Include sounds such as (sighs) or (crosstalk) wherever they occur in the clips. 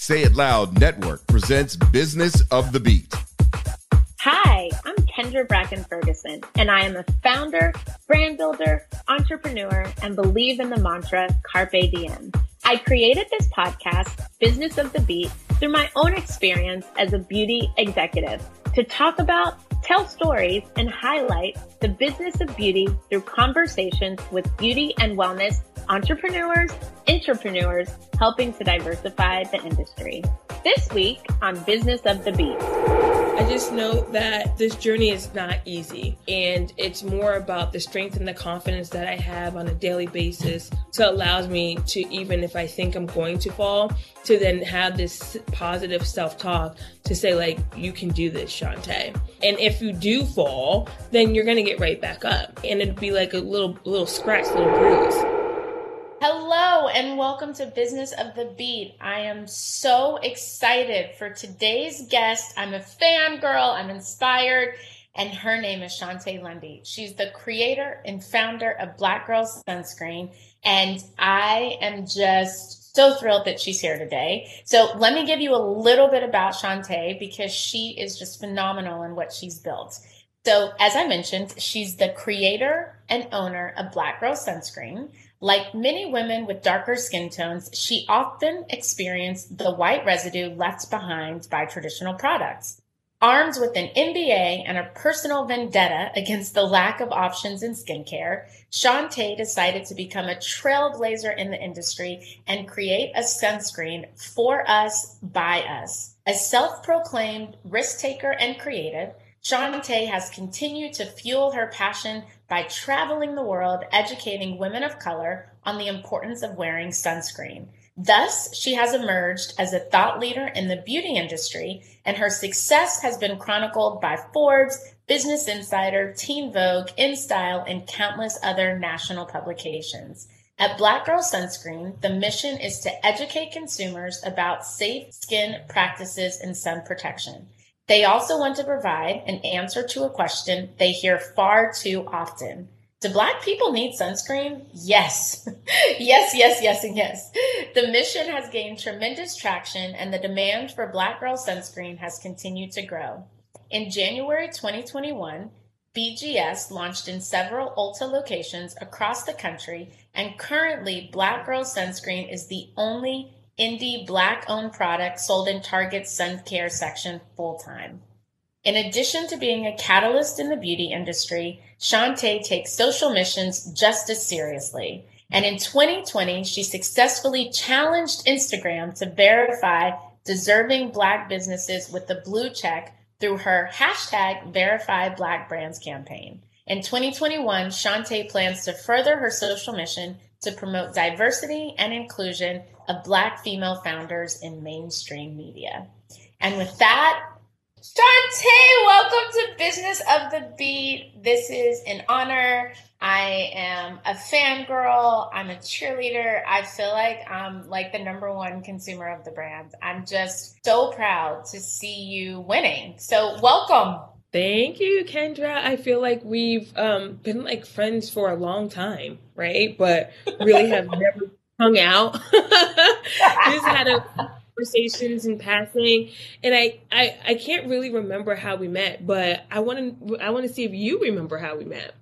Say It Loud Network presents Business of the Beat. Hi, I'm Kendra Bracken Ferguson, and I am a founder, brand builder, entrepreneur, and believe in the mantra Carpe Diem. I created this podcast, Business of the Beat, through my own experience as a beauty executive to talk about, tell stories, and highlight the business of beauty through conversations with beauty and wellness entrepreneurs, entrepreneurs helping to diversify the industry. This week on Business of the Beat. I just know that this journey is not easy and it's more about the strength and the confidence that I have on a daily basis to allows me to even if I think I'm going to fall to then have this positive self-talk to say like you can do this Shontay. And if you do fall, then you're to get right back up and it'd be like a little little scratch, little bruise. Hello and welcome to Business of the Beat. I am so excited for today's guest. I'm a fangirl, I'm inspired, and her name is Shontay Lundy. She's the creator and founder of Black Girls Sunscreen, and I am just so thrilled that she's here today. So let me give you a little bit about Shontay because she is just phenomenal in what she's built. So, as I mentioned, she's the creator and owner of Black Girl Sunscreen. Like many women with darker skin tones, she often experienced the white residue left behind by traditional products. Armed with an MBA and a personal vendetta against the lack of options in skincare, Shontay decided to become a trailblazer in the industry and create a sunscreen for us, by us. A self proclaimed risk taker and creative, Shontay has continued to fuel her passion by traveling the world educating women of color on the importance of wearing sunscreen. Thus, she has emerged as a thought leader in the beauty industry, and her success has been chronicled by Forbes, Business Insider, Teen Vogue, InStyle, and countless other national publications. At Black Girl Sunscreen, the mission is to educate consumers about safe skin practices and sun protection. They also want to provide an answer to a question they hear far too often. Do black people need sunscreen? Yes. (laughs) yes, yes, yes, and yes. The mission has gained tremendous traction and the demand for black girl sunscreen has continued to grow. In January 2021, BGS launched in several Ulta locations across the country, and currently Black Girl Sunscreen is the only indie black owned product sold in Target's sun care section full time. In addition to being a catalyst in the beauty industry, Shontay takes social missions just as seriously. And in 2020, she successfully challenged Instagram to verify deserving black businesses with the blue check through her hashtag verify black brands campaign. In 2021, Shontay plans to further her social mission to promote diversity and inclusion of Black female founders in mainstream media. And with that, Shontay, welcome to Business of the Beat. This is an honor. I am a fangirl. I'm a cheerleader. I feel like I'm like the number one consumer of the brand. I'm just so proud to see you winning. So, welcome. Thank you, Kendra. I feel like we've um, been like friends for a long time, right? But really have (laughs) never hung out. (laughs) Just had a conversations in passing, and I, I I can't really remember how we met, but I want to I want to see if you remember how we met.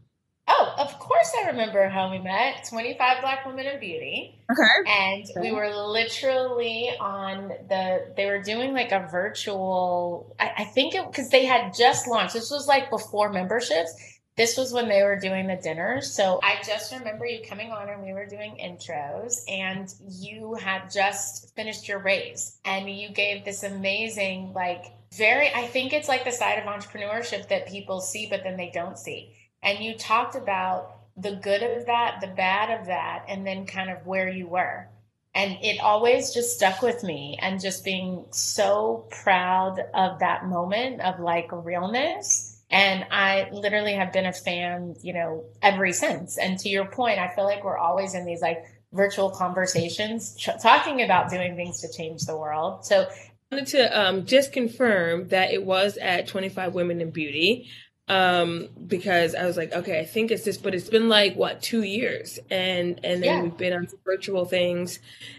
Oh, of course I remember how we met. 25 Black Women in Beauty. Okay. And we were literally on the, they were doing like a virtual, I, I think it, because they had just launched. This was like before memberships. This was when they were doing the dinners. So I just remember you coming on and we were doing intros and you had just finished your raise and you gave this amazing, like, very, I think it's like the side of entrepreneurship that people see, but then they don't see and you talked about the good of that, the bad of that, and then kind of where you were. And it always just stuck with me and just being so proud of that moment of like realness. And I literally have been a fan, you know, ever since. And to your point, I feel like we're always in these like virtual conversations ch- talking about doing things to change the world. So I wanted to um, just confirm that it was at 25 Women in Beauty um, because I was like, okay, I think it's this, but it's been like what two years, and and then yeah. we've been on some virtual things,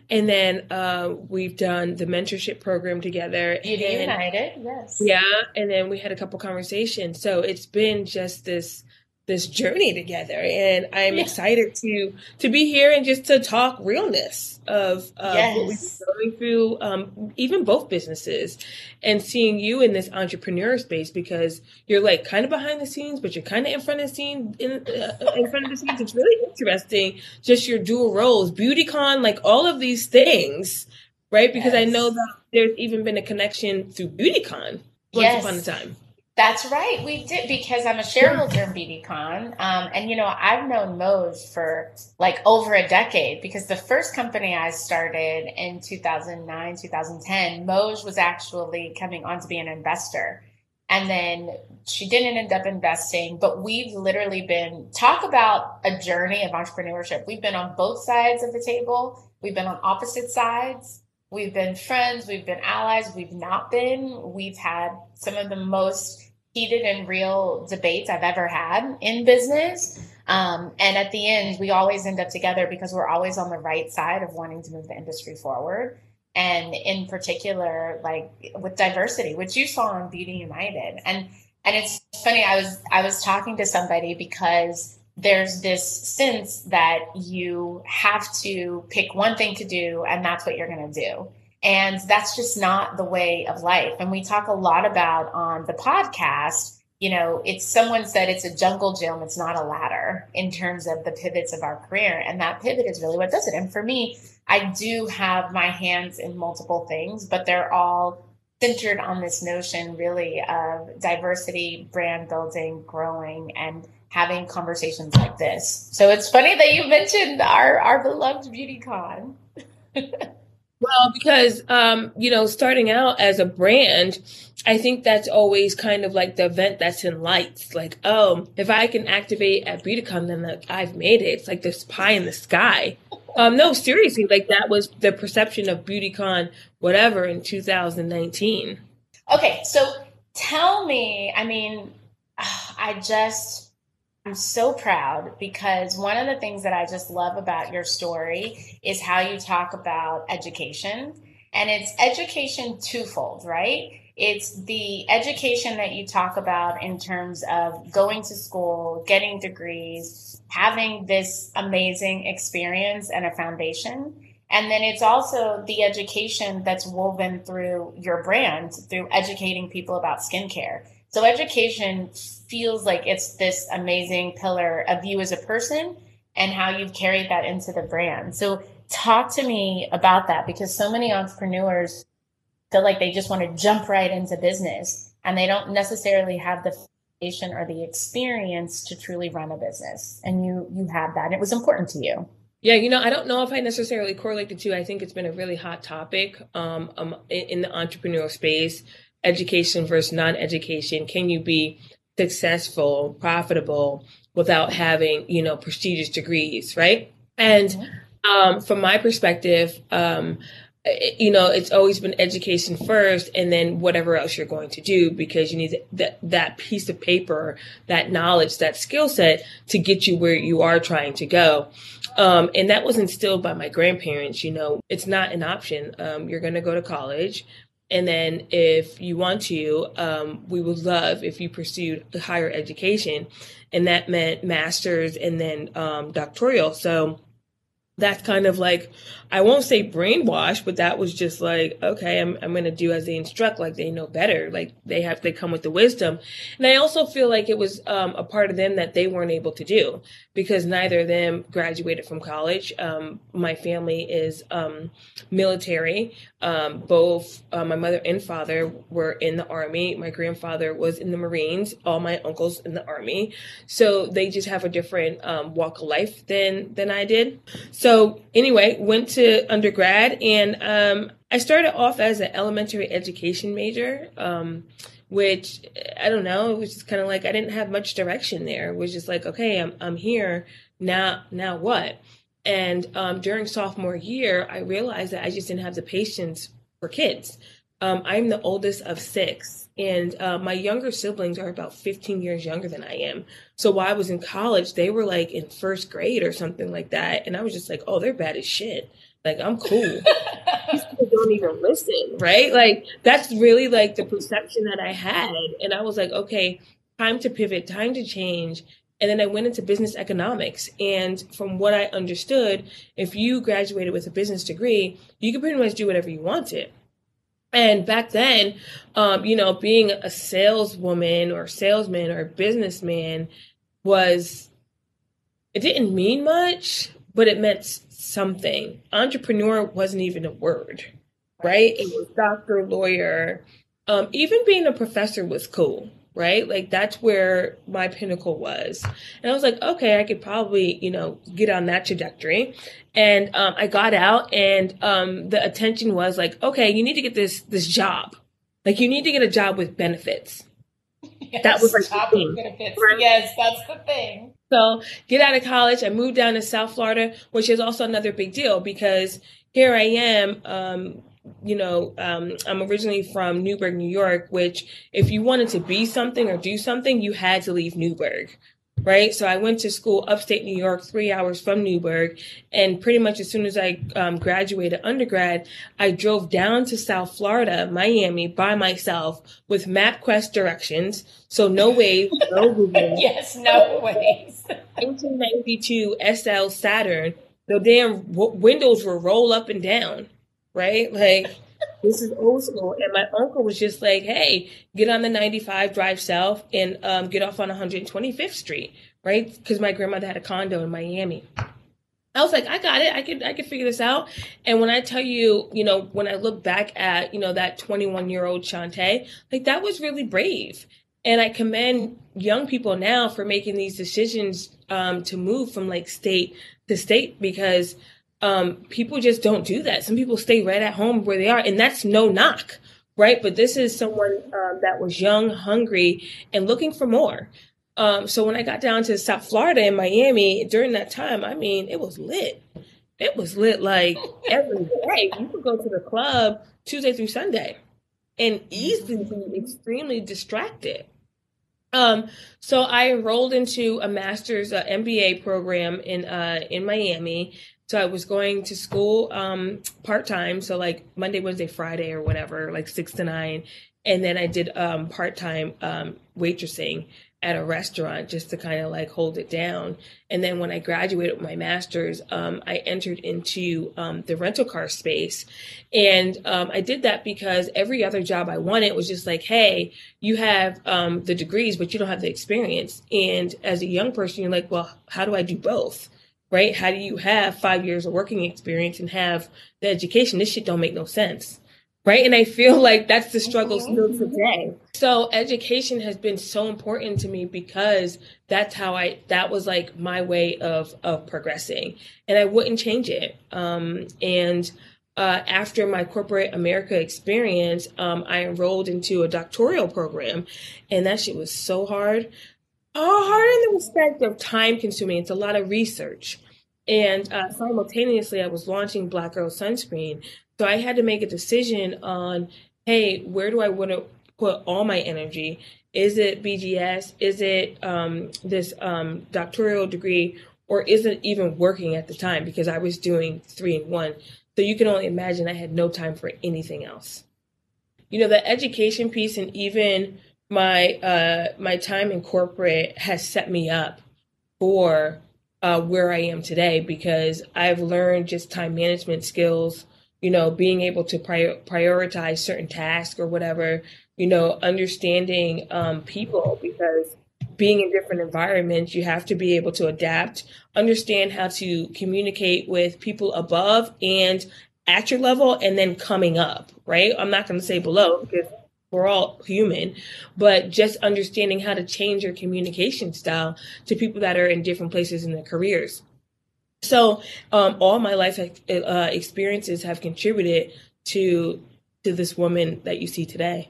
and then uh, we've done the mentorship program together. Beauty and, United, yes, yeah, and then we had a couple conversations. So it's been just this this journey together and i'm yeah. excited to to be here and just to talk realness of, of yes. what we've been going through um, even both businesses and seeing you in this entrepreneur space because you're like kind of behind the scenes but you're kind of in front of the scenes in, uh, in front of the scenes it's really interesting just your dual roles beautycon like all of these things right because yes. i know that there's even been a connection through beautycon once yes. upon a time that's right. We did because I'm a shareholder in BeautyCon. Um, and, you know, I've known Moj for like over a decade because the first company I started in 2009, 2010, Moj was actually coming on to be an investor. And then she didn't end up investing, but we've literally been talk about a journey of entrepreneurship. We've been on both sides of the table. We've been on opposite sides. We've been friends. We've been allies. We've not been. We've had some of the most heated and real debates I've ever had in business. Um, and at the end, we always end up together because we're always on the right side of wanting to move the industry forward. And in particular, like with diversity, which you saw on Beauty United. And and it's funny, I was I was talking to somebody because there's this sense that you have to pick one thing to do and that's what you're to do. And that's just not the way of life. And we talk a lot about on the podcast, you know, it's someone said it's a jungle gym, it's not a ladder in terms of the pivots of our career. And that pivot is really what does it. And for me, I do have my hands in multiple things, but they're all centered on this notion really of diversity, brand building, growing, and having conversations like this. So it's funny that you mentioned our, our beloved BeautyCon. (laughs) Well, because um, you know, starting out as a brand, I think that's always kind of like the event that's in lights. Like, oh, if I can activate at BeautyCon, then like, I've made it. It's like this pie in the sky. (laughs) Um, no, seriously, like that was the perception of BeautyCon, whatever, in 2019. Okay, so tell me. I mean, (sighs) I just I'm so proud because one of the things that I just love about your story is how you talk about education. And it's education twofold, right? It's the education that you talk about in terms of going to school, getting degrees, having this amazing experience and a foundation. And then it's also the education that's woven through your brand, through educating people about skincare. So education feels like it's this amazing pillar of you as a person and how you've carried that into the brand. So talk to me about that because so many entrepreneurs feel like they just want to jump right into business and they don't necessarily have the foundation or the experience to truly run a business. And you you have that. And it was important to you. Yeah, you know, I don't know if I necessarily correlate the two. I think it's been a really hot topic um, um in, in the entrepreneurial space education versus non-education. Can you be successful profitable without having you know prestigious degrees right? And mm-hmm. um, from my perspective um, you know it's always been education first and then whatever else you're going to do because you need that that piece of paper that knowledge that skill set to get you where you are trying to go. Um, and that was instilled by my grandparents you know. It's not an option. Um, you're going to go to college and then if you want to, um, we would love if you pursued higher education. And that meant master's and then um, doctoral. So that's kind of like I won't say brainwash, but that was just like, okay, I'm I'm gonna do as they instruct, like they know better, like they have they come with the wisdom. And I also feel like it was um, a part of them that they weren't able to do because neither of them graduated from college. Um, my family is um, military. Um, both uh, my mother and father were in the army. My grandfather was in the Marines. All my uncles in the army. So they just have a different um, walk of life than than I did. So so anyway, went to undergrad and um, I started off as an elementary education major, um, which I don't know, it was just kind of like I didn't have much direction there. It was just like, okay, I'm I'm here now. Now what? And um, during sophomore year, I realized that I just didn't have the patience for kids. Um, I'm the oldest of six, and uh, my younger siblings are about 15 years younger than I am. So while I was in college, they were like in first grade or something like that. And I was just like, oh, they're bad as shit. Like, I'm cool. (laughs) These people don't even listen, right? Like, that's really like the perception that I had. And I was like, okay, time to pivot, time to change. And then I went into business economics. And from what I understood, if you graduated with a business degree, you could pretty much do whatever you wanted and back then, um, you know, being a saleswoman or salesman or businessman was, it didn't mean much, but it meant something. Entrepreneur wasn't even a word, right? It was doctor, lawyer. Um, even being a professor was cool right? Like that's where my pinnacle was. And I was like, okay, I could probably, you know, get on that trajectory. And um, I got out and um, the attention was like, okay, you need to get this this job. Like you need to get a job with benefits. Yes, that was like job with benefits. Right? Yes, that's the thing. So get out of college. I moved down to South Florida, which is also another big deal because here I am, um, you know, um, I'm originally from Newburgh, New York, which if you wanted to be something or do something, you had to leave Newburgh. Right. So I went to school upstate New York, three hours from Newburgh. And pretty much as soon as I um, graduated undergrad, I drove down to South Florida, Miami by myself with MapQuest directions. So no Waze, (laughs) no Google. yes, no Waze. 1992 SL Saturn. The damn w- windows were roll up and down right? Like this is old school. And my uncle was just like, hey, get on the 95, drive south, and um, get off on 125th Street, right? Because my grandmother had a condo in Miami. I was like, I got it. I could, I could figure this out. And when I tell you, you know, when I look back at, you know, that 21 year old Shontay, like that was really brave. And I commend young people now for making these decisions um, to move from like state to state because um, people just don't do that. Some people stay right at home where they are, and that's no knock, right? But this is someone um, that was young, hungry, and looking for more. Um, so when I got down to South Florida and Miami during that time, I mean, it was lit. It was lit like every (laughs) day. You could go to the club Tuesday through Sunday and easily be extremely distracted. Um, so I enrolled into a master's uh, MBA program in uh, in Miami so I was going to school um, part time, so like Monday, Wednesday, Friday, or whatever, like six to nine, and then I did um, part time um, waitressing at a restaurant just to kind of like hold it down. And then when I graduated with my master's, um, I entered into um, the rental car space. And um, I did that because every other job I wanted was just like, hey, you have um, the degrees, but you don't have the experience. And as a young person, you're like, well, how do I do both? Right? How do you have five years of working experience and have the education? This shit don't make no sense. Right. And I feel (laughs) like that's the struggle still today. So education has been so important to me because that's how I, that was like my way of, of progressing and I wouldn't change it. Um, and, uh, after my corporate America experience, um, I enrolled into a doctoral program, and that shit was so hard. Oh, hard in the respect of time consuming. It's a lot of research. And uh, simultaneously, I was launching Black Girl Sunscreen. So I had to make a decision on hey, where do I want to put all my energy? Is it BGS? Is it um, this um, doctoral degree? Or is it even working at the time because I was doing three in one? So you can only imagine I had no time for anything else. You know, the education piece and even my uh, my time in corporate has set me up for uh, where I am today because I've learned just time management skills. You know, being able to prior- prioritize certain tasks or whatever. You know, understanding um, people because being in different environments, you have to be able to adapt, understand how to communicate with people above and at your level, and then coming up. Right? I'm not going to say below because we're all human, but just understanding how to change your communication style to people that are in different places in their careers. So um, all my life uh, experiences have contributed to to this woman that you see today.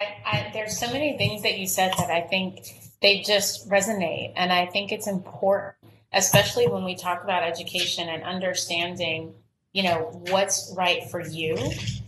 I, I, there's so many things that you said that I think they just resonate, and I think it's important, especially when we talk about education and understanding you know what's right for you.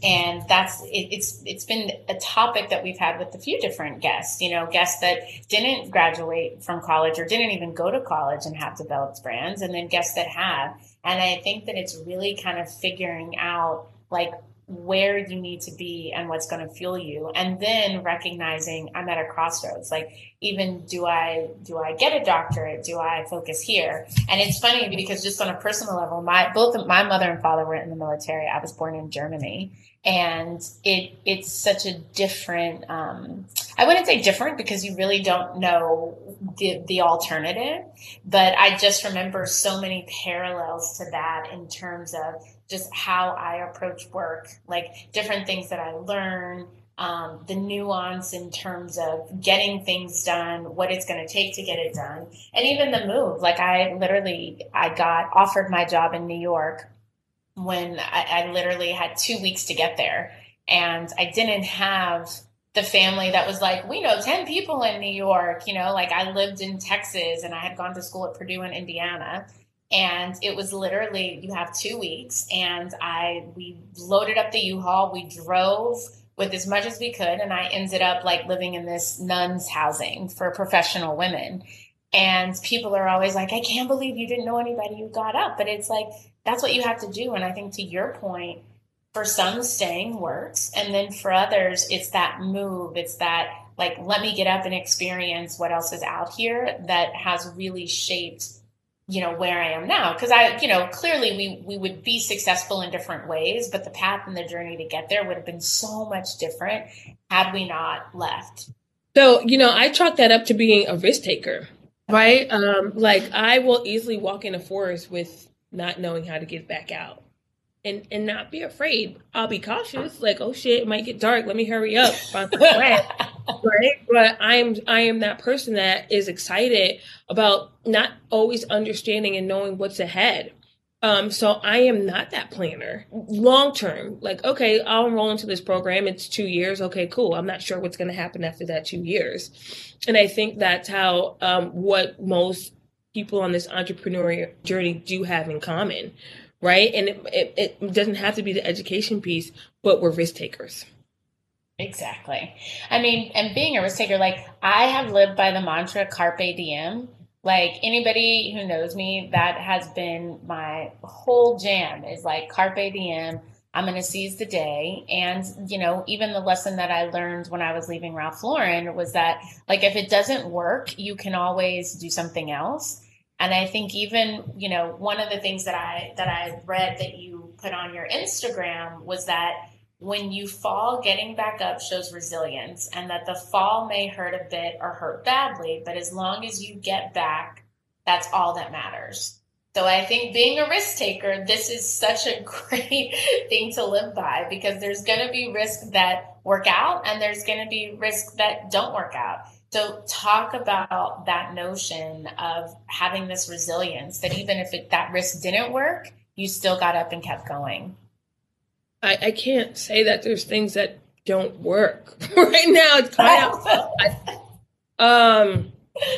And that's it, it's it's been a topic that we've had with a few different guests you know guests that didn't graduate from college or didn't even go to college and have developed brands and then guests that have. And i think that it's really kind of figuring out like where you need to be and what's going to fuel you. And then recognizing i'm at a crossroads like even do i do i get a doctorate? Do i focus here? And it's funny because just on a personal level my both my mother and father were in the military. I was born in germany and it it's such a different um, i wouldn't say different because you really don't know the the alternative but i just remember so many parallels to that in terms of just how I approach work, like different things that I learn, um, the nuance in terms of getting things done, what it's going to take to get it done, and even the move. Like I literally, I got offered my job in New York when I, I literally had two weeks to get there, and I didn't have the family that was like, we know 10 people in New York, you know, like I lived in Texas and I had gone to school at Purdue in Indiana. And it was literally you have two weeks. And i we loaded up the u-haul. We drove with as much as we could. And i ended up like living in this nuns housing for professional women. And people are always like i can't believe you didn't know anybody who got up. But it's like that's what you have to do. And i think to your point for some staying works. And then for others it's that move. It's that like let me get up and experience what else is out here that has really shaped you know where i am now. Because i you know clearly we we would be successful in different ways but the path and the journey to get there would have been so much different had we not left. So you know i chalk that up to being a risk taker right? Um like i will easily walk in a forest with not knowing how to get back out and and not be afraid. I'll be cautious, like, oh shit, it might get dark. Let me hurry up. (laughs) right? But I'm I am that person that is excited about not always understanding and knowing what's ahead. Um, so I am not that planner. Long term, like, okay, I'll enroll into this program. It's two years. Okay, cool. I'm not sure what's going to happen after that two years. And I think that's how um, what most people on this entrepreneurial journey do have in common right? And it, it, it doesn't have to be the education piece, but we're risk takers. Exactly. I mean, and being a risk taker, like I have lived by the mantra carpe diem. Like anybody who knows me, that has been my whole jam is like carpe diem. I'm going to seize the day. And, you know, even the lesson that I learned when I was leaving Ralph Lauren was that, like, if it doesn't work, you can always do something else. And I think even, you know, one of the things that I that I read that you put on your Instagram was that when you fall, getting back up shows resilience and that the fall may hurt a bit or hurt badly, but as long as you get back, that's all that matters. So I think being a risk taker, this is such a (laughs) great thing to live by because there's going to be risks that work out and there's going to be risks that don't work out. So talk about that notion of having this resilience that even if it, that risk didn't work, you still got up and kept going. I, I can't say that there's things that don't work (laughs) right now. It's kind of, um,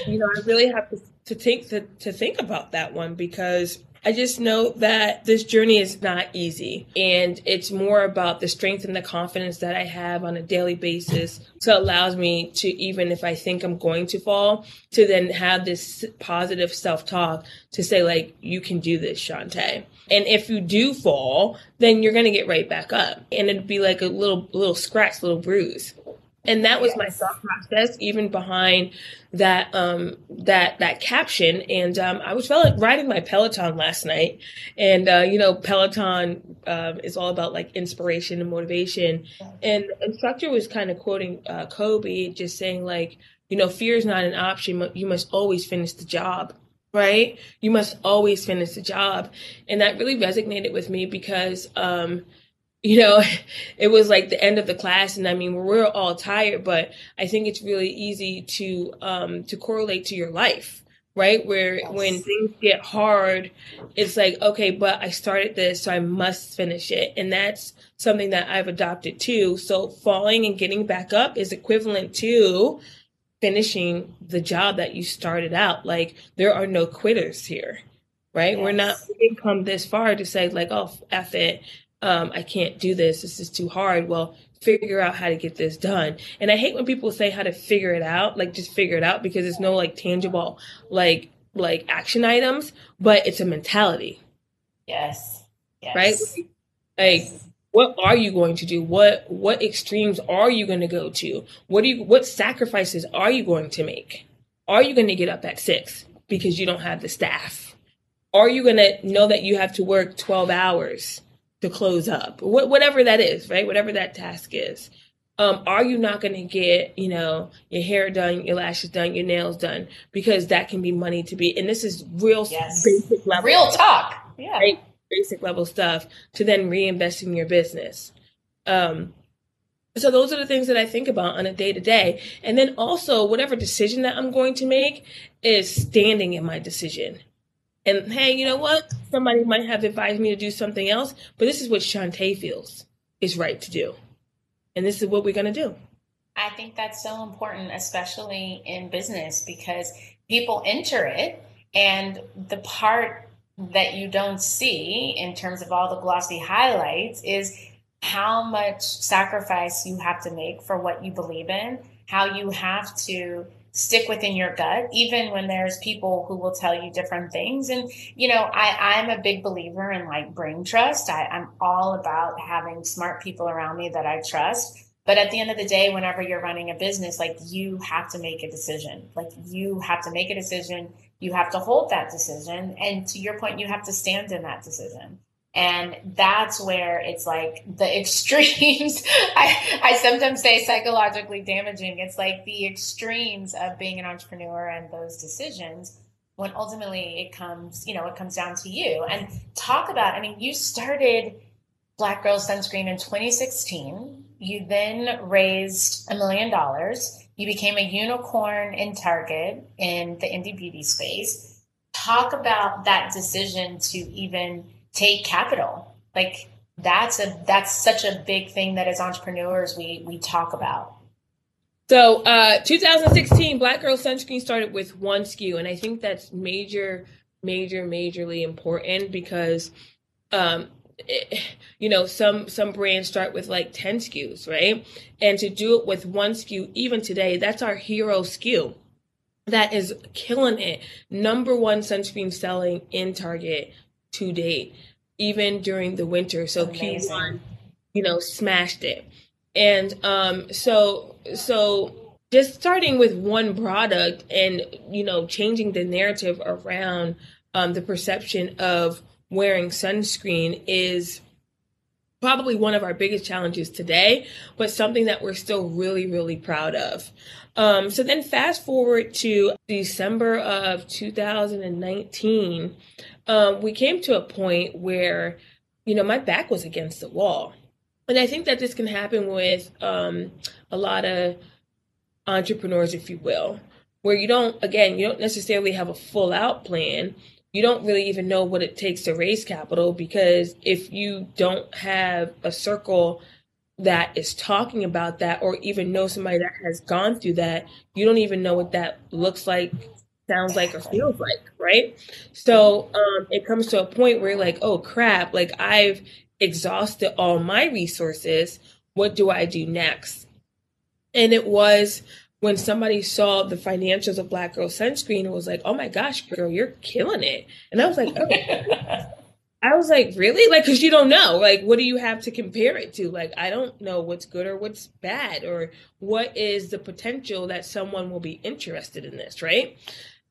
you know, I really have to, to think to, to think about that one because I just know that this journey is not easy and it's more about the strength and the confidence that I have on a daily basis to allows me to even if I think I'm going to fall to then have this positive self-talk to say like you can do this Shontay. And if you do fall, then you're going to get right back up and it'd be like a little little scratch, little bruise and that was yes. my thought process even behind that um that that caption. And um i was riding my peloton last night. And uh you know peloton um is all about like inspiration and motivation. And the instructor was kind of quoting uh kobe just saying like you know fear is not an option you must always finish the job right? You must always finish the job. And that really resonated with me because um you know, (laughs) it was like the end of the class, and I mean, we're all tired, but I think it's really easy to um, to correlate to your life, right? Where yes. when things get hard, it's like, okay, but I started this, so I must finish it. And that's something that I've adopted too. So falling and getting back up is equivalent to finishing the job that you started out. Like there are no quitters here, right? Yes. We're not, we didn't come this far to say like, oh, F it. Um, I can't do this. This is too hard. Well, figure out how to get this done. And I hate when people say how to figure it out, like just figure it out because there's no like tangible like like action items, but it's a mentality. Yes. yes. Right? Like yes. what are you going to do? What what extremes are you going to go to? What do you what sacrifices are you going to make? Are you going to get up at 6 because you don't have the staff? Are you going to know that you have to work 12 hours? To close up, wh- whatever that is, right? Whatever that task is. Um, are you not going to get, you know, your hair done, your lashes done, your nails done? Because that can be money to be, and this is real yes. basic level. Real talk. Yeah. Right? Basic level stuff to then reinvest in your business. Um, so those are the things that I think about on a day to day. And then also whatever decision that I'm going to make is standing in my decision. And hey, you know what? Somebody might have advised me to do something else, but this is what Shontay feels is right to do. And this is what we're going to do. I think that's so important, especially in business, because people enter it and the part that you don't see in terms of all the glossy highlights is how much sacrifice you have to make for what you believe in, how you have to stick within your gut, even when there's people who will tell you different things. And, you know, I, I'm a big believer in like brain trust. I, I'm all about having smart people around me that I trust. But at the end of the day, whenever you're running a business, like you have to make a decision. Like you have to make a decision. You have to hold that decision. And to your point, you have to stand in that decision. And that's where it's like the extremes. (laughs) I, I sometimes say psychologically damaging. It's like the extremes of being an entrepreneur and those decisions when ultimately it comes, you know, it comes down to you. And talk about, I mean, you started Black Girl Sunscreen in 2016. You then raised a million dollars. You became a unicorn in Target in the indie beauty space. Talk about that decision to even take capital. Like that's a that's such a big thing that as entrepreneurs we we talk about. So, uh, 2016, Black Girl Sunscreen started with one SKU, and I think that's major, major, majorly important because, um, it, you know, some some brands start with like 10 SKUs, right? And to do it with one SKU, even today, that's our hero SKU. That is killing it. Number one sunscreen selling in Target to date, even during the winter. So Amazing. Q1, you know, smashed it. And um, so so just starting with one product and you know changing the narrative around um, the perception of wearing sunscreen is probably one of our biggest challenges today, but something that we're still really, really proud of. Um, so then fast forward to December of 2019, um, we came to a point where, you know, my back was against the wall. And I think that this can happen with um, a lot of entrepreneurs, if you will, where you don't, again, you don't necessarily have a full out plan you don't really even know what it takes to raise capital because if you don't have a circle that is talking about that or even know somebody that has gone through that, you don't even know what that looks like, sounds like, or feels like, right? So um, it comes to a point where like, oh crap, like I've exhausted all my resources. What do I do next? And it was when somebody saw the financials of Black Girl Sunscreen, it was like, oh my gosh, girl, you're killing it. And I was like, oh. (laughs) I was like, really? Like, because you don't know. Like, what do you have to compare it to? Like, I don't know what's good or what's bad, or what is the potential that someone will be interested in this, right?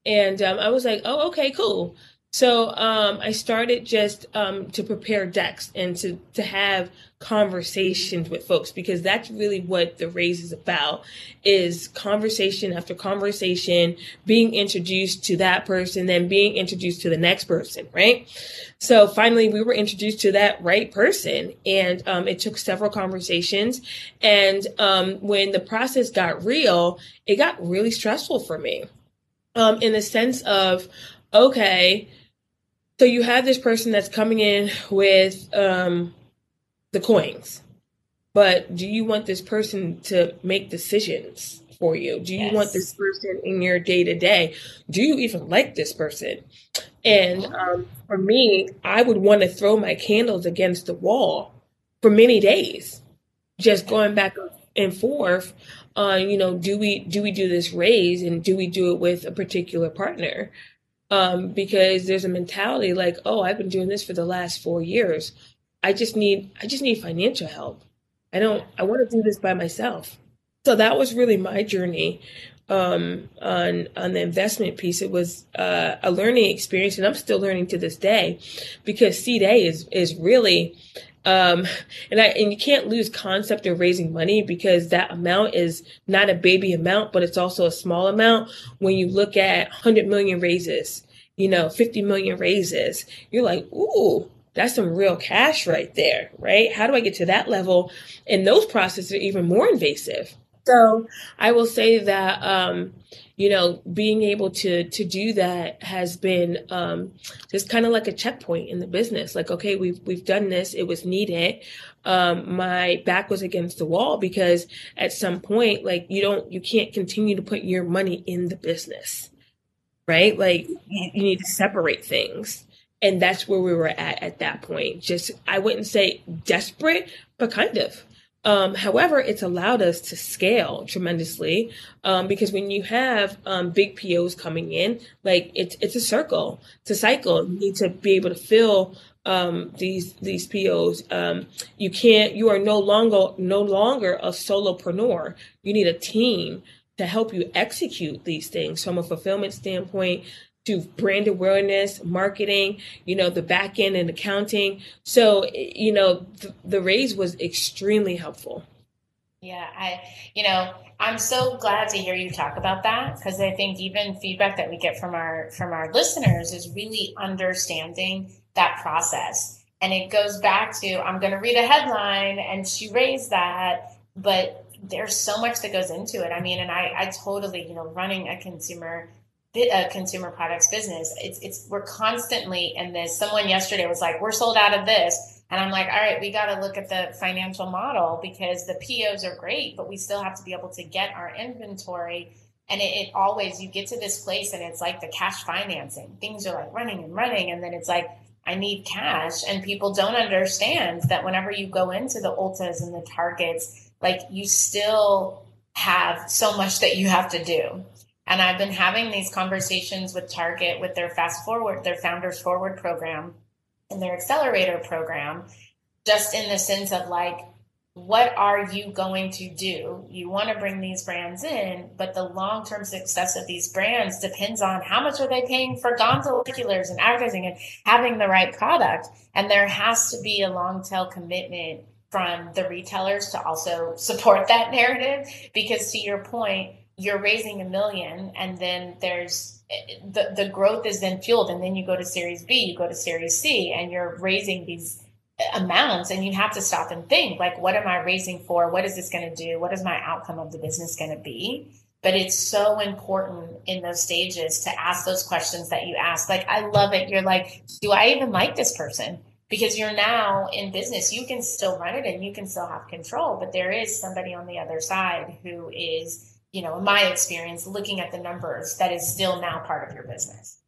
And um, I was like, oh, okay, cool. So um, I started just um, to prepare decks and to to have conversations with folks because that's really what the raise is about is conversation after conversation being introduced to that person then being introduced to the next person right? So finally we were introduced to that right person and um, it took several conversations and um, when the process got real it got really stressful for me. Um, in the sense of, okay, so you have this person that's coming in with um, the coins, but do you want this person to make decisions for you? Do you yes. want this person in your day to day? Do you even like this person? And um, for me, I would want to throw my candles against the wall for many days, just going back and forth on, you know, do we do we do this raise and do we do it with a particular partner? Um, because there's a mentality like, oh, I've been doing this for the last four years. I just need I just need financial help. I don't I want to do this by myself. So that was really my journey um, on on the investment piece. It was uh, a learning experience, and I'm still learning to this day because seed A is is really um, and I and you can't lose concept of raising money because that amount is not a baby amount, but it's also a small amount. When you look at 100 million raises, you know, 50 million raises, you're like, ooh, that's some real cash right there, right? How do I get to that level? And those processes are even more invasive. So I will say that um, you know being able to to do that has been um, just kind of like a checkpoint in the business. Like okay, we've we've done this. It was needed. Um, my back was against the wall because at some point, like you don't you can't continue to put your money in the business, right? Like you, you need to separate things and that's where we were at at that point just i wouldn't say desperate but kind of um, however, it's allowed us to scale tremendously um, because when you have um, big POs coming in, like it's it's a circle, it's a cycle. You need to be able to fill um, these these POs. Um, you can't. You are no longer no longer a solopreneur. You need a team to help you execute these things from a fulfillment standpoint, to brand awareness, marketing, you know, the back end and accounting. So, you know, th- the raise was extremely helpful. Yeah, I, you know, I'm so glad to hear you talk about that because I think even feedback that we get from our from our listeners is really understanding that process. And it goes back to I'm going to read a headline and she raised that, but there's so much that goes into it. I mean, and I I totally, you know, running a consumer a uh, consumer products business. It's it's we're constantly in this. Someone yesterday was like, "We're sold out of this," and I'm like, "All right, we got to look at the financial model because the POs are great, but we still have to be able to get our inventory." And it, it always you get to this place, and it's like the cash financing. Things are like running and running, and then it's like I need cash, and people don't understand that whenever you go into the Ultas and the Targets, like you still have so much that you have to do and I've been having these conversations with Target with their Fast Forward, their Founders Forward program and their Accelerator program, just in the sense of like, what are you going to do? You want to bring these brands in, but the long term success of these brands depends on how much are they paying for gondola and advertising and having the right product. And there has to be a long tail commitment from the retailers to also support that (laughs) narrative. Because to your point, you're raising a million and then there's the, the growth is then fueled and then you go to series b you go to series c and you're raising these amounts and you have to stop and think like what am i raising for? What is this going to do? What is my outcome of the business going to be? But it's so important in those stages to ask those questions that you ask. Like i love it. You're like do i even like this person? Because you're now in business you can still run it and you can still have control but there is somebody on the other side who is you know, in my experience, looking at the numbers, that is still now part of your business.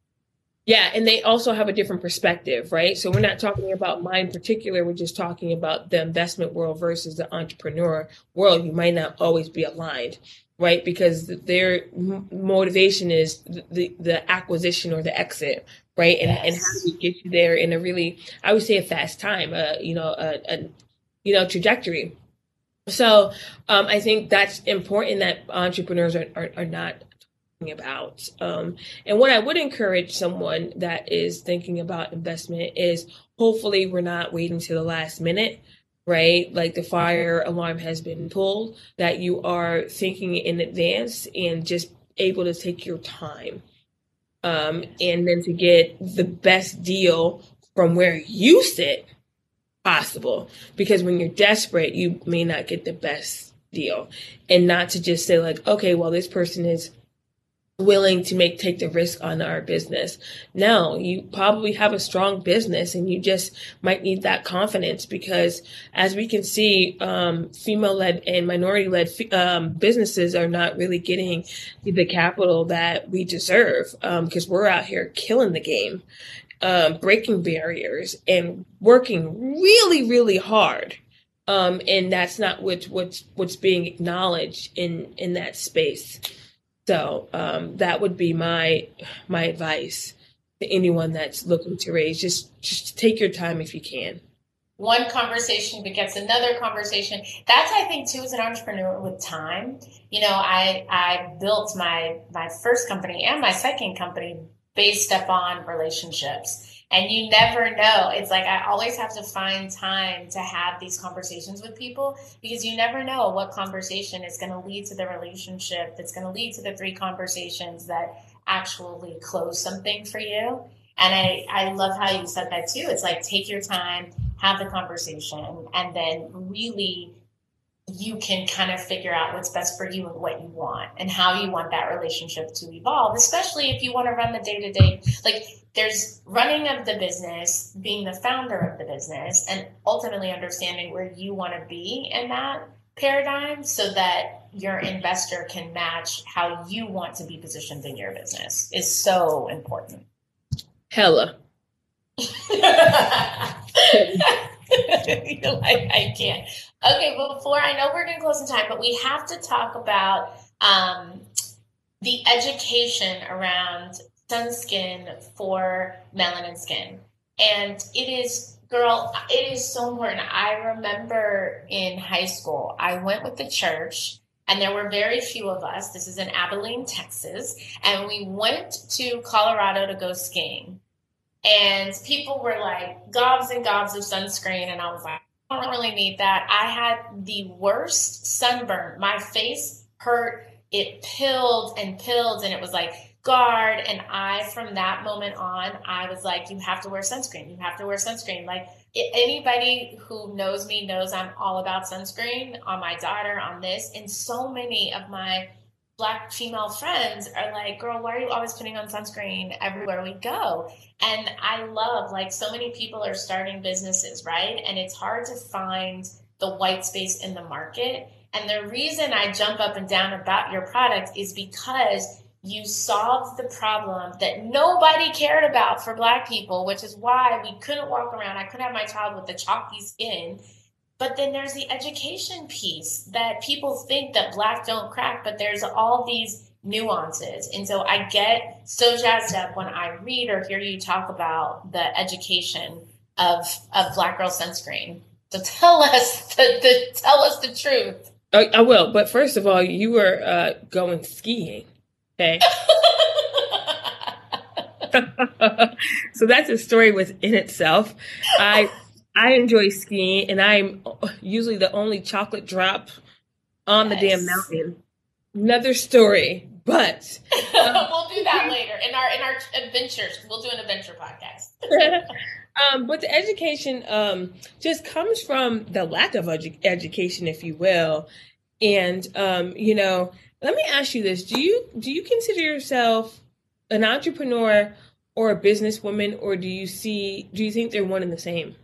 Yeah, and they also have a different perspective, right? So we're not talking about mine in particular. We're just talking about the investment world versus the entrepreneur world. You might not always be aligned, right? Because their motivation is the the acquisition or the exit, right? And yes. and how do we get you there in a really, I would say, a fast time, uh, you know, a, a you know trajectory. So um, I think that's important that entrepreneurs are, are, are not talking about. Um, and what I would encourage someone that is thinking about investment is hopefully we're not waiting to the last minute right? Like the fire alarm has been pulled, that you are thinking in advance and just able to take your time. Um, and then to get the best deal from where you sit possible. Because when you're desperate you may not get the best deal. And not to just say like okay well this person is willing to make take the risk on our business. No, you probably have a strong business and you just might need that confidence because as we can see, um, female led and minority led um, businesses are not really getting the capital that we deserve because um, we're out here killing the game, um, breaking barriers and working really, really hard. Um, and that's not what, what's what's being acknowledged in in that space. So um, that would be my my advice to anyone that's looking to raise. Just just take your time if you can. One conversation begets another conversation. That's I think too as an entrepreneur with time. You know, I I built my my first company and my second company based upon relationships and you never know. It's like I always have to find time to have these conversations with people because you never know what conversation is going to lead to the relationship that's going to lead to the three conversations that actually close something for you. And I, I love how you said that too. It's like take your time, have the conversation, and then really you can kind of figure out what's best for you and what you want and how you want that relationship to evolve, especially if you want to run the day to day. Like there's running of the business, being the founder of the business, and ultimately understanding where you want to be in that paradigm so that your investor can match how you want to be positioned in your business is so important. Hella. (laughs) You're like I can't. Okay, before I know we're to close in time, but we have to talk about um, the education around sunscreen for melanin skin, and it is, girl, it is so important. I remember in high school, I went with the church. And there were very few of us. This is in Abilene, Texas. And we went to Colorado to go skiing and people were like gobs and gobs of sunscreen and i was like i don't really need that. I had the worst sunburn. My face hurt. It pilled and pilled and it was like guard. And i from that moment on i was like you have to wear sunscreen. You have to wear sunscreen. Like anybody who knows me knows i'm all about sunscreen on my daughter on this. And so many of my black female friends are like, girl, why are you always putting on sunscreen everywhere we go? And I love, like, so many people are starting businesses, right? And it's hard to find the white space in the market. And the reason I jump up and down about your product is because you solved the problem that nobody cared about for black people, which is why we couldn't walk around. I couldn't have my child with the chalky skin but then there's the education piece that people think that black don't crack, but there's all these nuances. And so I get so jazzed up when I read or hear you talk about the education of of black girl sunscreen. So (laughs) tell us the, the tell us the truth. I, I, will, but first of all, you were uh, going skiing, okay? (laughs) (laughs) so that's a story within itself. I I enjoy skiing, and I'm usually the only chocolate drop on the damn mountain. Another story, but (laughs) um, we'll do that later in our in our adventures. We'll do an adventure podcast. (laughs) um, but the education um, just comes from the lack of edu- education, if you will. And um, you know, let me ask you this: Do you do you consider yourself an entrepreneur or a businesswoman, or do you see do you think they're one and the same?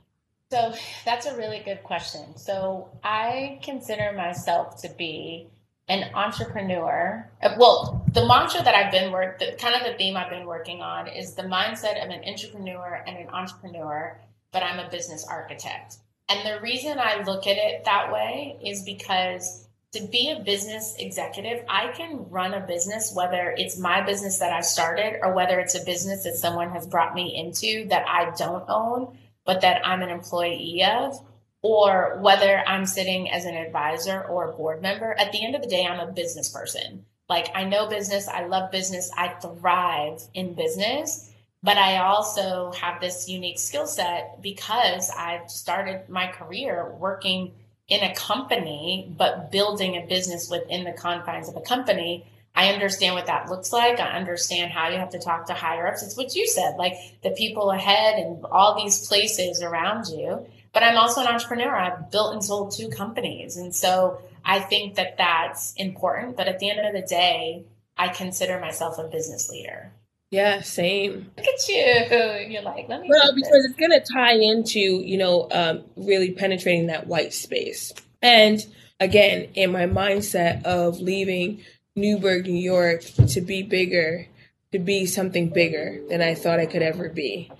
So that's a really good question. So I consider myself to be an entrepreneur. Uh, well, the mantra that I've been work, the, kind of the theme I've been working on is the mindset of an entrepreneur and an entrepreneur, but I'm a business architect. And the reason I look at it that way is because to be a business executive, I can run a business, whether it's my business that I started or whether it's a business that someone has brought me into that I don't own but that I'm an employee of, or whether I'm sitting as an advisor or a board member, at the end of the day, I'm a business person. Like I know business, I love business, I thrive in business, but I also have this unique skill set because I've started my career working in a company, but building a business within the confines of a company I understand what that looks like. I understand how you have to talk to higher ups. It's what you said, like the people ahead and all these places around you. But I'm also an entrepreneur. I've built and sold two companies. And so I think that that's important. But at the end of the day, I consider myself a business leader. Yeah, same. Look at you. You're like, let me. Well, because this. it's going to tie into, you know, um, really penetrating that white space. And again, in my mindset of leaving Newburgh, New York to be bigger, to be something bigger than I thought I could ever be.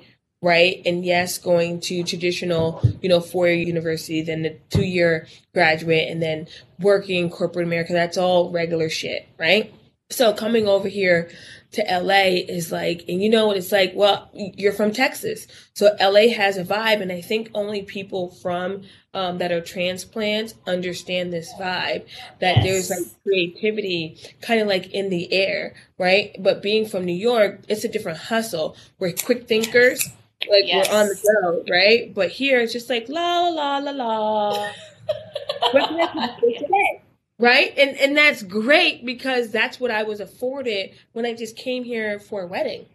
Right. And yes, going to traditional, you know, four year university, then the two year graduate, and then working in corporate America. That's all regular shit. Right. So coming over here to LA is like, and you know what it's like? Well, you're from Texas. So LA has a vibe. And I think only people from um, that are transplants understand this vibe that yes. there's like creativity kind of like in the air, right? But being from New York, it's a different hustle. We're quick thinkers. Like yes. we're on the go, right? But here it's just like la la la la. (laughs) what can I do today? right? And and that's great because that's what i was afforded when i just came here for a wedding.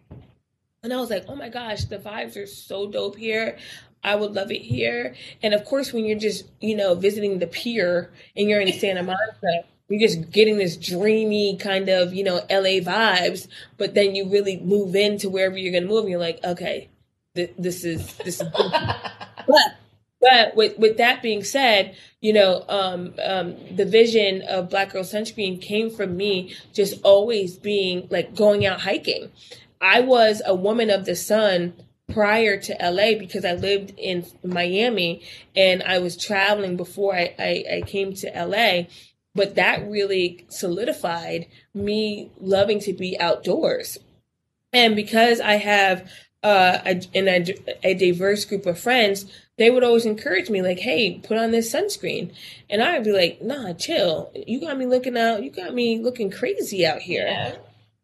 And i was like oh my gosh the vibes are so dope here. I would love it here. And of course when you're just you know visiting the pier and you're in santa monica you're just getting this dreamy kind of you know la vibes. But then you really move into wherever you're going to move and you're like okay th- this is this is (laughs) but but with, with that being said, you know, um, um, the vision of Black Girl Sunscreen came from me just always being like going out hiking. I was a woman of the sun prior to LA because I lived in Miami and I was traveling before I, I, I came to LA. But that really solidified me loving to be outdoors. And because I have uh, a, a, a diverse group of friends, they would always encourage me, like, hey, put on this sunscreen. And I'd be like, nah, chill. You got me looking out, you got me looking crazy out here. Yeah.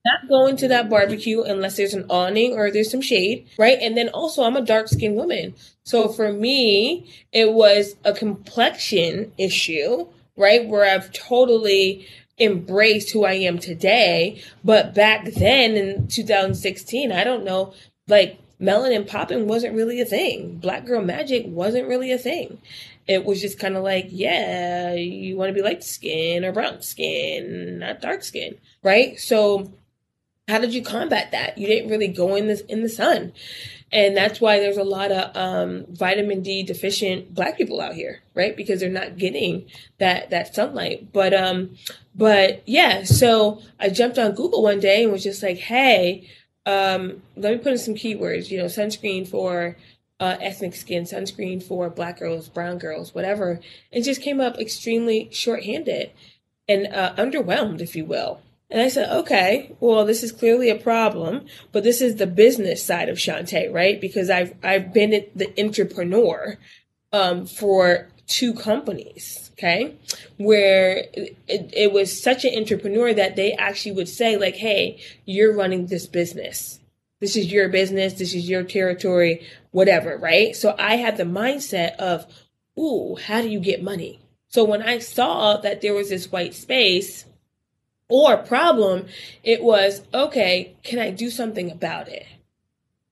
Not going to that barbecue unless there's an awning or there's some shade, right? And then also, I'm a dark skinned woman. So for me, it was a complexion issue, right? Where I've totally embraced who I am today. But back then in 2016, I don't know, like melanin popping wasn't really a thing. Black girl magic wasn't really a thing. It was just kind of like, yeah, you want to be light skin or brown skin, not dark skin, right? So how did you combat that? You didn't really go in this in the sun. And that's why there's a lot of um, vitamin D deficient black people out here, right? Because they're not getting that that sunlight. But um, but yeah, so I jumped on Google one day and was just like, hey, um, let me put in some keywords, you know, sunscreen for uh, ethnic skin, sunscreen for black girls, brown girls, whatever. It just came up extremely shorthanded and uh, underwhelmed, if you will. And I said, okay, well, this is clearly a problem, but this is the business side of Shontay, right? Because I've I've been the entrepreneur um, for two companies, okay, where it, it, was such an entrepreneur that they actually would say, like, hey, you're running this business. This is your business. This is your territory, whatever, right? So I had the mindset of, ooh, how do you get money? So when I saw that there was this white space or problem, it was, okay, can I do something about it?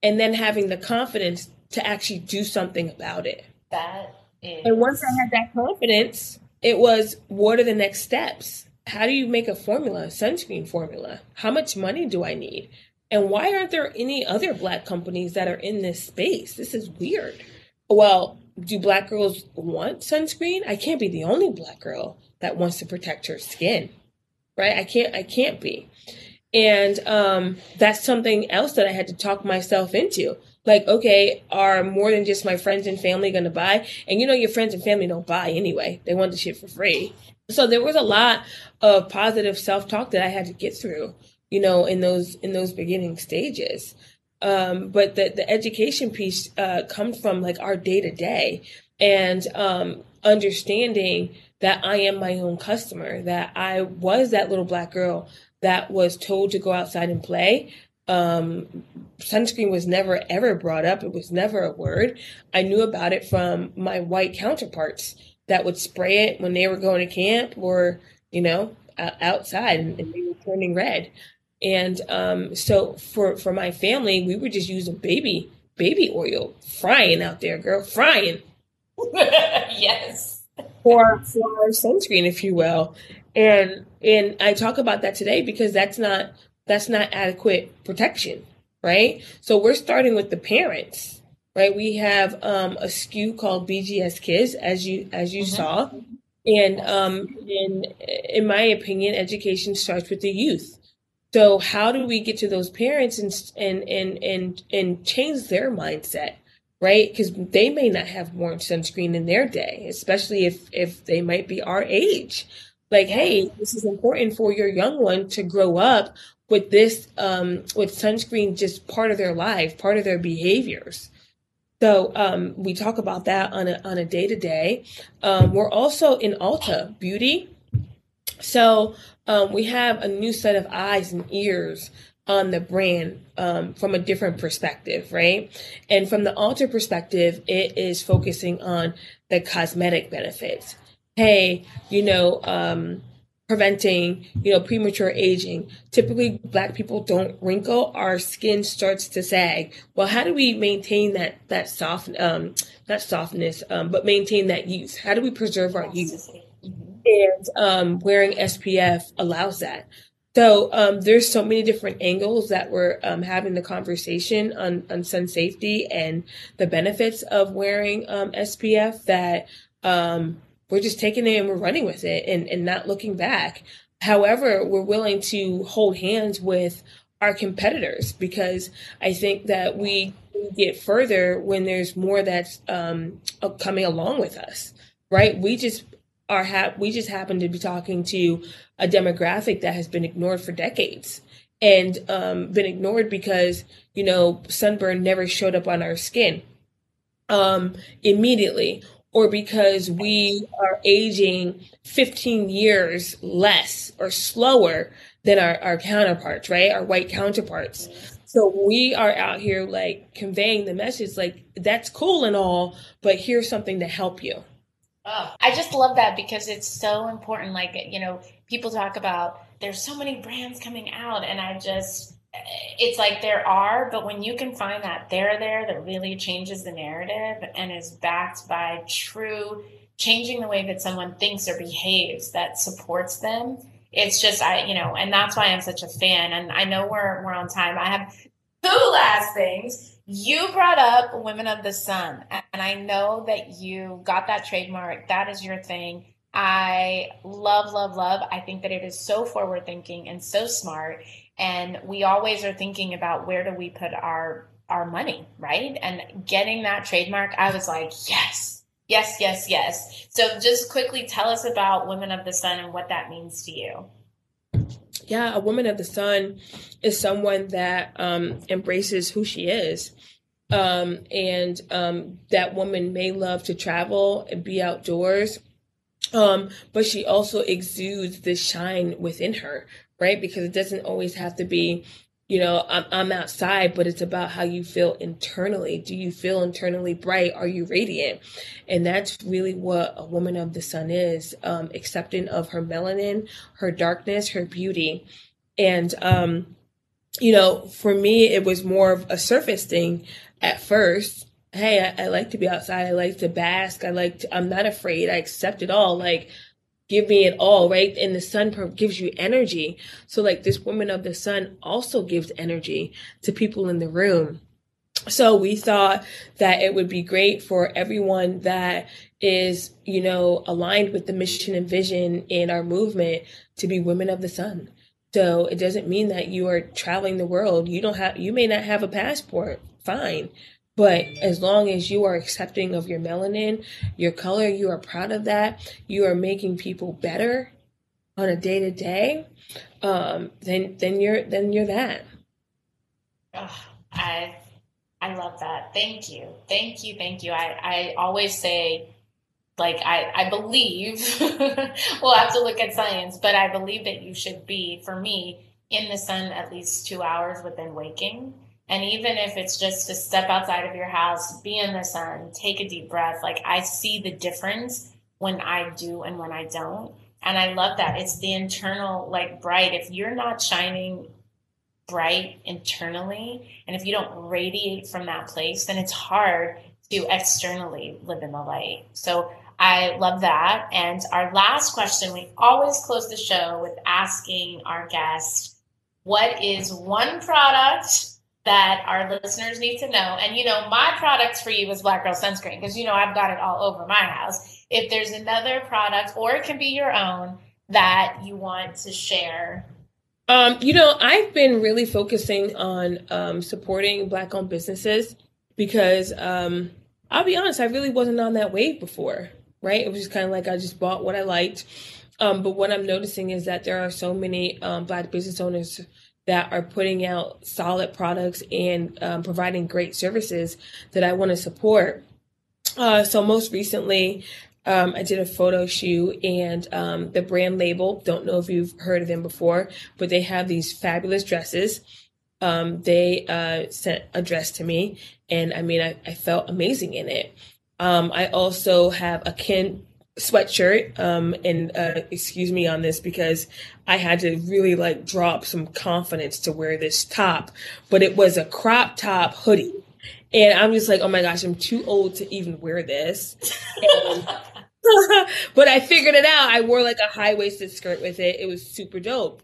And then having the confidence to actually do something about it. That and once I had that confidence, it was what are the next steps? How do you make a formula, a sunscreen formula? How much money do I need? And why aren't there any other black companies that are in this space? This is weird. Well, do black girls want sunscreen? I can't be the only black girl that wants to protect her skin. Right? I can't I can't be. And um, that's something else that I had to talk myself into like, okay, are more than just my friends and family going to buy? And you know, your friends and family don't buy anyway. They want the shit for free. So there was a lot of positive self talk that I had to get through, you know, in those, in those beginning stages. Um, but the, the education piece, uh, comes from like our day to day and, um, understanding that I am my own customer, that I was that little black girl that was told to go outside and play, um, sunscreen was never ever brought up. It was never a word. I knew about it from my white counterparts that would spray it when they were going to camp or, you know, outside and, they were turning red. And um, so for, for my family, we were just using baby, baby oil, frying out there, girl, frying. (laughs) yes. For, for our sunscreen, if you will. And and I talk about that today because that's not that's not adequate protection, right? So we're starting with the parents, right? We have um, a SKU called BGS Kids, as you as you mm-hmm. saw, and um, in in my opinion, education starts with the youth. So how do we get to those parents and and and and and change their mindset? right? Because they may not have worn sunscreen in their day, especially if if they might be our age. Like, hey, this is important for your young one to grow up with this, um, with sunscreen just part of their life, part of their behaviors. So um, we talk about that on a on a day to day. We're also in Ulta Beauty. So um, we have a new set of eyes and ears on the brand um, from a different perspective, right? And from the Ulta perspective, it is focusing on the cosmetic benefits. Hey, you know, um, preventing, you know, premature aging. Typically, Black people don't wrinkle; our skin starts to sag. Well, how do we maintain that that soft, um, not softness, um, but maintain that youth? How do we preserve our youth? And um, wearing SPF allows that. So um, there's so many different angles that we're um, having the conversation on, on sun safety and the benefits of wearing um, SPF that um, we're just taking it and we're running with it and, and not looking back. However, we're willing to hold hands with our competitors because I think that we get further when there's more that's um, coming along with us, right? We just are ha- we just happen to be talking to a demographic that has been ignored for decades and um, been ignored because you know sunburn never showed up on our skin um, immediately or because we are aging 15 years less or slower than our, our counterparts right? Our white counterparts. So we are out here like conveying the message like that's cool and all but here's something to help you. Oh, I just love that because it's so important. Like, you know, people talk about there's so many brands coming out, and I just, it's like there are, but when you can find that they're there that really changes the narrative and is backed by true changing the way that someone thinks or behaves that supports them. It's just, I, you know, and that's why I'm such a fan. And I know we're, we're on time. I have two last things you brought up Women of the Sun, and I know that you got that trademark. That is your thing. I love, love, love. I think that it is so forward thinking and so smart. And we always are thinking about where do we put our our money, right? And getting that trademark, I was like, yes, yes, yes, yes. So just quickly tell us about Women of the Sun and what that means to you. Yeah, a woman of the sun is someone that um, embraces who she is. Um, and um, that woman may love to travel and be outdoors, um, but she also exudes this shine within her, right? Because it doesn't always have to be you know, I'm, I'm outside, but it's about how you feel internally. Do you feel internally bright? Are you radiant? And that's really what a woman of the sun is um, accepting of her melanin, her darkness, her beauty. And, um, you know, for me, it was more of a surface thing at first. Hey, I, I like to be outside. I like to bask. I like to, I'm not afraid. I accept it all. Like, give me it all, right? And the sun gives you energy. So like this woman of the sun also gives energy to people in the room. So we thought that it would be great for everyone that is, you know, aligned with the mission and vision in our movement to be women of the sun. So it doesn't mean that you are traveling the world. You don't have, you may not have a passport. Fine. But as long as you are accepting of your melanin, your color, you are proud of that, you are making people better on a day to day, then then you're then you're that. Oh, I I love that. Thank you. Thank you. Thank you. I, I always say like I, I believe (laughs) we'll have to look at science, but I believe that you should be, for me, in the sun at least two hours within waking and even if it's just to step outside of your house, be in the sun, take a deep breath, like I see the difference when I do and when I don't. And I love that. It's the internal, like bright. If you're not shining bright internally, and if you don't radiate from that place, then it's hard to externally live in the light. So I love that. And our last question, we always close the show with asking our guest, what is one product that our listeners need to know? And you know, my products for you is Black Girl Sunscreen because you know I've got it all over my house. If there's another product, or it can be your own, that you want to share um, you know, I've been really focusing on um, supporting Black owned businesses because um, I'll be honest, I really wasn't on that wave before, right? It was just kind of like I just bought what I liked. Um, but what I'm noticing is that there are so many um, Black business owners that are putting out solid products and um, providing great services that I want to support. Uh, so most recently, um, I did a photo shoot and um, the brand label, don't know if you've heard of them before, but they have these fabulous dresses. Um, they uh, sent a dress to me and I mean, I, I felt amazing in it. Um, I also have a Kin sweatshirt um, and uh, excuse me on this because I had to really like drop some confidence to wear this top, but it was a crop top hoodie. And I'm just like, oh my gosh, I'm too old to even wear this. And (laughs) but I figured it out. I wore like a high waisted skirt with it. It was super dope.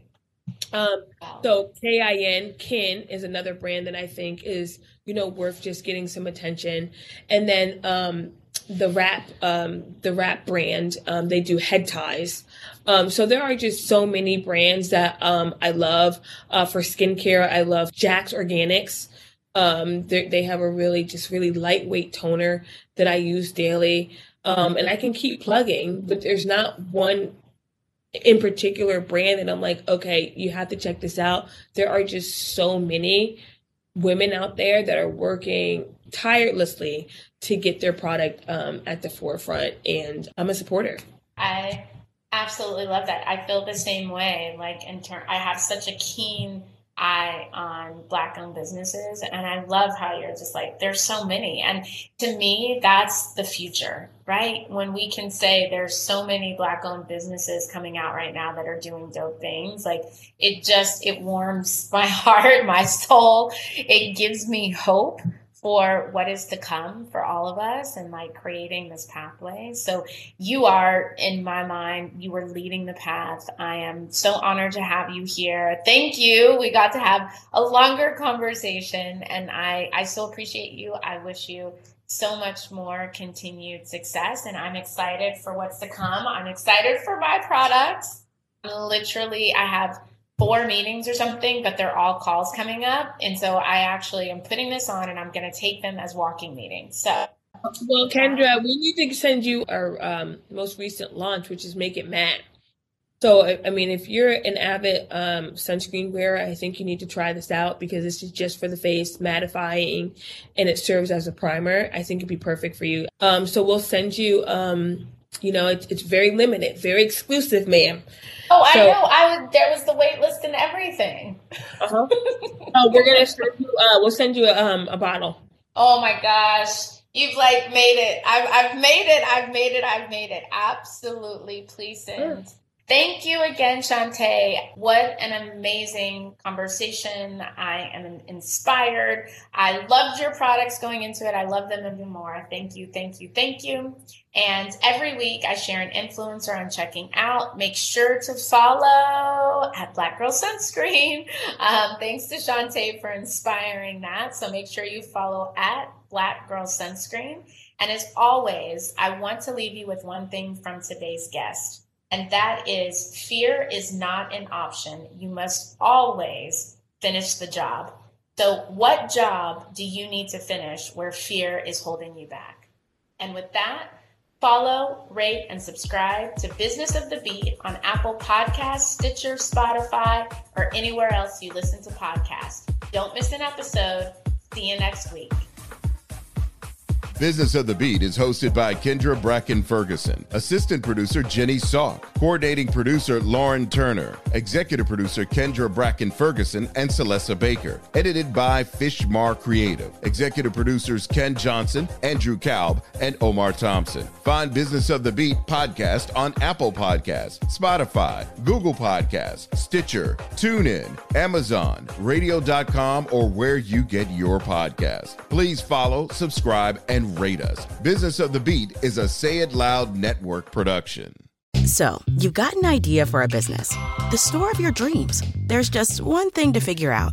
Um, so KIN, Kin is another brand that I think is, you know, worth just getting some attention. And then um, the wrap, um, the wrap brand, um, they do head ties. Um, so there are just so many brands that um, I love. Uh, for skincare, I love Jack's Organics. Um, they have a really, just really lightweight toner that I use daily. Um, and I can keep plugging, but there's not one in particular brand that I'm like, okay, you have to check this out. There are just so many women out there that are working tirelessly to get their product um, at the forefront, and I'm a supporter. I absolutely love that. I feel the same way. Like in turn, I have such a keen eye on black owned businesses and i love how you're just like there's so many and to me that's the future right when we can say there's so many black owned businesses coming out right now that are doing dope things like it just it warms (laughs) my heart my soul it gives me hope for what is to come for all of us and like creating this pathway. So you are, in my mind, you were leading the path. I am so honored to have you here. Thank you. We got to have a longer conversation and I, I so appreciate you. I wish you so much more continued success and I'm excited for what's to come. I'm excited for my products. Literally, I have four meetings or something, but they're all calls coming up. And so I actually am putting this on and I'm going to take them as walking meetings. So. Well, Kendra, we need to send you our um, most recent launch, which is Make It Matte. So, I mean, if you're an avid um, sunscreen wearer, I think you need to try this out because this is just for the face, mattifying, and it serves as a primer. I think it'd be perfect for you. Um, so we'll send you, um, you know, it, it's very limited, very exclusive, ma'am. Oh, so, I know. I was there was the wait list and everything. Uh-huh. oh, we're gonna send you. Uh, we'll send you a, um, a bottle. Oh my gosh, you've like made it. I've I've made it. I've made it. I've made it. Absolutely, please send. Thank you again, Shontay. What an amazing conversation. I am inspired. I loved your products going into it. I love them even more. Thank you, thank you, thank you. And every week I share an influencer I'm checking out. Make sure to follow at Black Girl Sunscreen. (laughs) Um, thanks to Shontay for inspiring that. So make sure you follow at Black Girl Sunscreen. And as always, I want to leave you with one thing from today's guest and that is fear is not an option. You must always finish the job. So, what job do you need to finish where fear is holding you back? And with that, follow, rate, and subscribe to Business of the Beat on Apple Podcasts, Stitcher, Spotify, or anywhere else you listen to podcasts. Don't miss an episode. See you next week. Business of the Beat is hosted by Kendra Bracken Ferguson, assistant producer Jenny Salk, coordinating producer Lauren Turner, executive producer Kendra Bracken Ferguson and Celessa Baker, edited by Fishmar Creative, executive producers Ken Johnson, Andrew Kalb, and Omar Thompson. Find Business of the Beat podcast on Apple Podcasts, Spotify, Google Podcasts, Stitcher, TuneIn, Amazon, Radio.com, or where you get your podcast. Please follow, subscribe, and rate us. Business of the Beat is a Say It Loud network production. So, you've got an idea for a business, the store of your dreams. There's just one thing to figure out